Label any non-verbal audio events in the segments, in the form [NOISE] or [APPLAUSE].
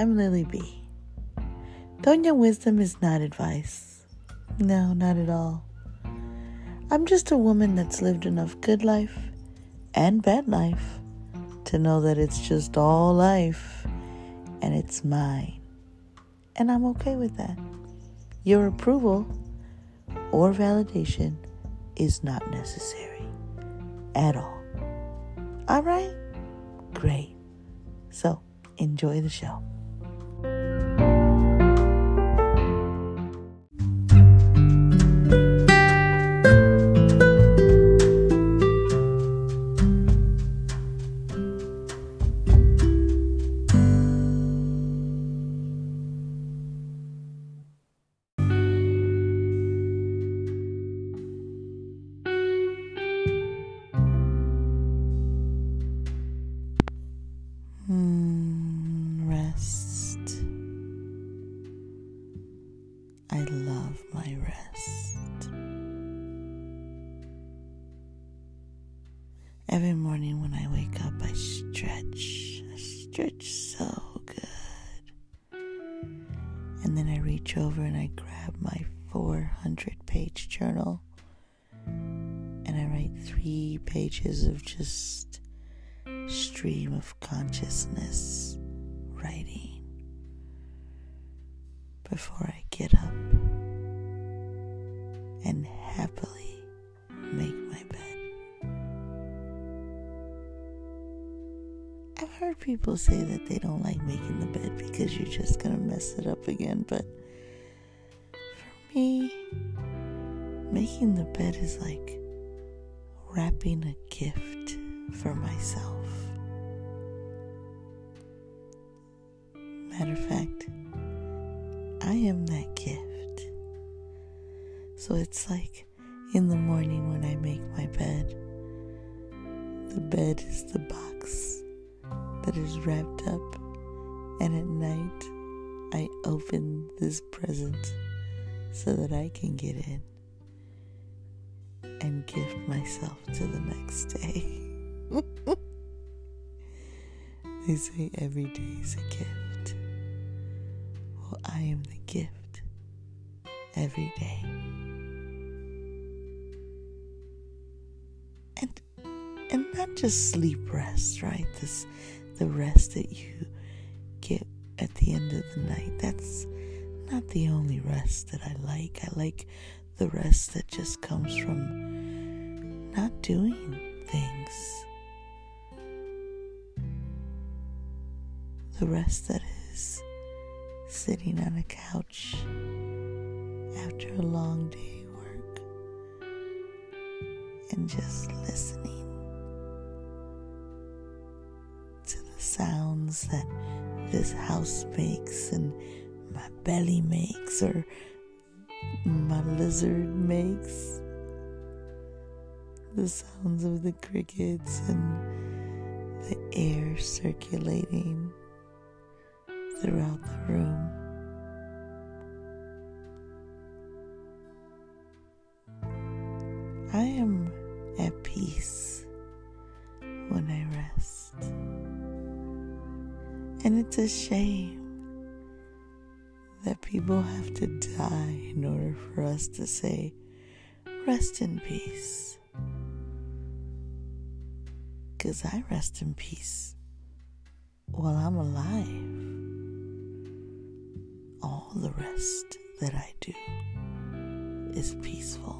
I'm Lily B. Doña Wisdom is not advice. No, not at all. I'm just a woman that's lived enough good life and bad life to know that it's just all life and it's mine. And I'm okay with that. Your approval or validation is not necessary at all. All right? Great. So, enjoy the show. Hmm, rest. I love my rest. Every morning when I wake up, I stretch. I stretch so good. And then I reach over and I grab my 400 page journal and I write three pages of just stream of consciousness writing before I get up and happily make my bed. I've heard people say that they don't like making the bed because you're just gonna mess it up again, but for me, making the bed is like wrapping a gift for myself. Matter of fact, I am that gift. So it's like in the morning when I make my bed, the bed is the box that is wrapped up, and at night I open this present so that I can get in and gift myself to the next day. [LAUGHS] they say every day is a gift. Well, I am the gift every day. And and not just sleep rest, right? This the rest that you get at the end of the night. That's not the only rest that I like. I like the rest that just comes from not doing things. The rest that is sitting on a couch after a long day of work and just listening to the sounds that this house makes and my belly makes or my lizard makes. The sounds of the crickets and the air circulating throughout the room. I am at peace when I rest. And it's a shame that people have to die in order for us to say, rest in peace. Because I rest in peace while I'm alive. All the rest that I do is peaceful.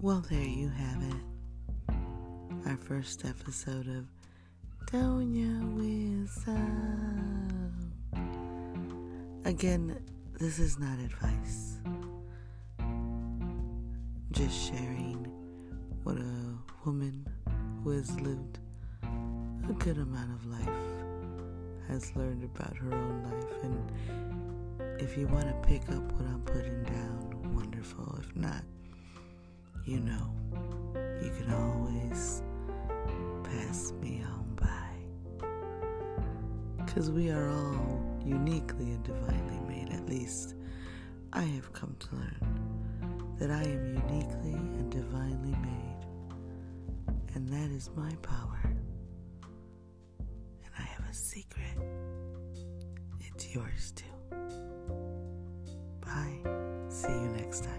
Well, there you have it. Our first episode of Doña Wisdom. Again, this is not advice. Just sharing what a woman who has lived a good amount of life has learned about her own life. And if you want to pick up what I'm putting down, wonderful. If not, you know, you can always pass me on by. Because we are all uniquely and divinely made. At least I have come to learn that I am uniquely and divinely made. And that is my power. And I have a secret. It's yours too. Bye. See you next time.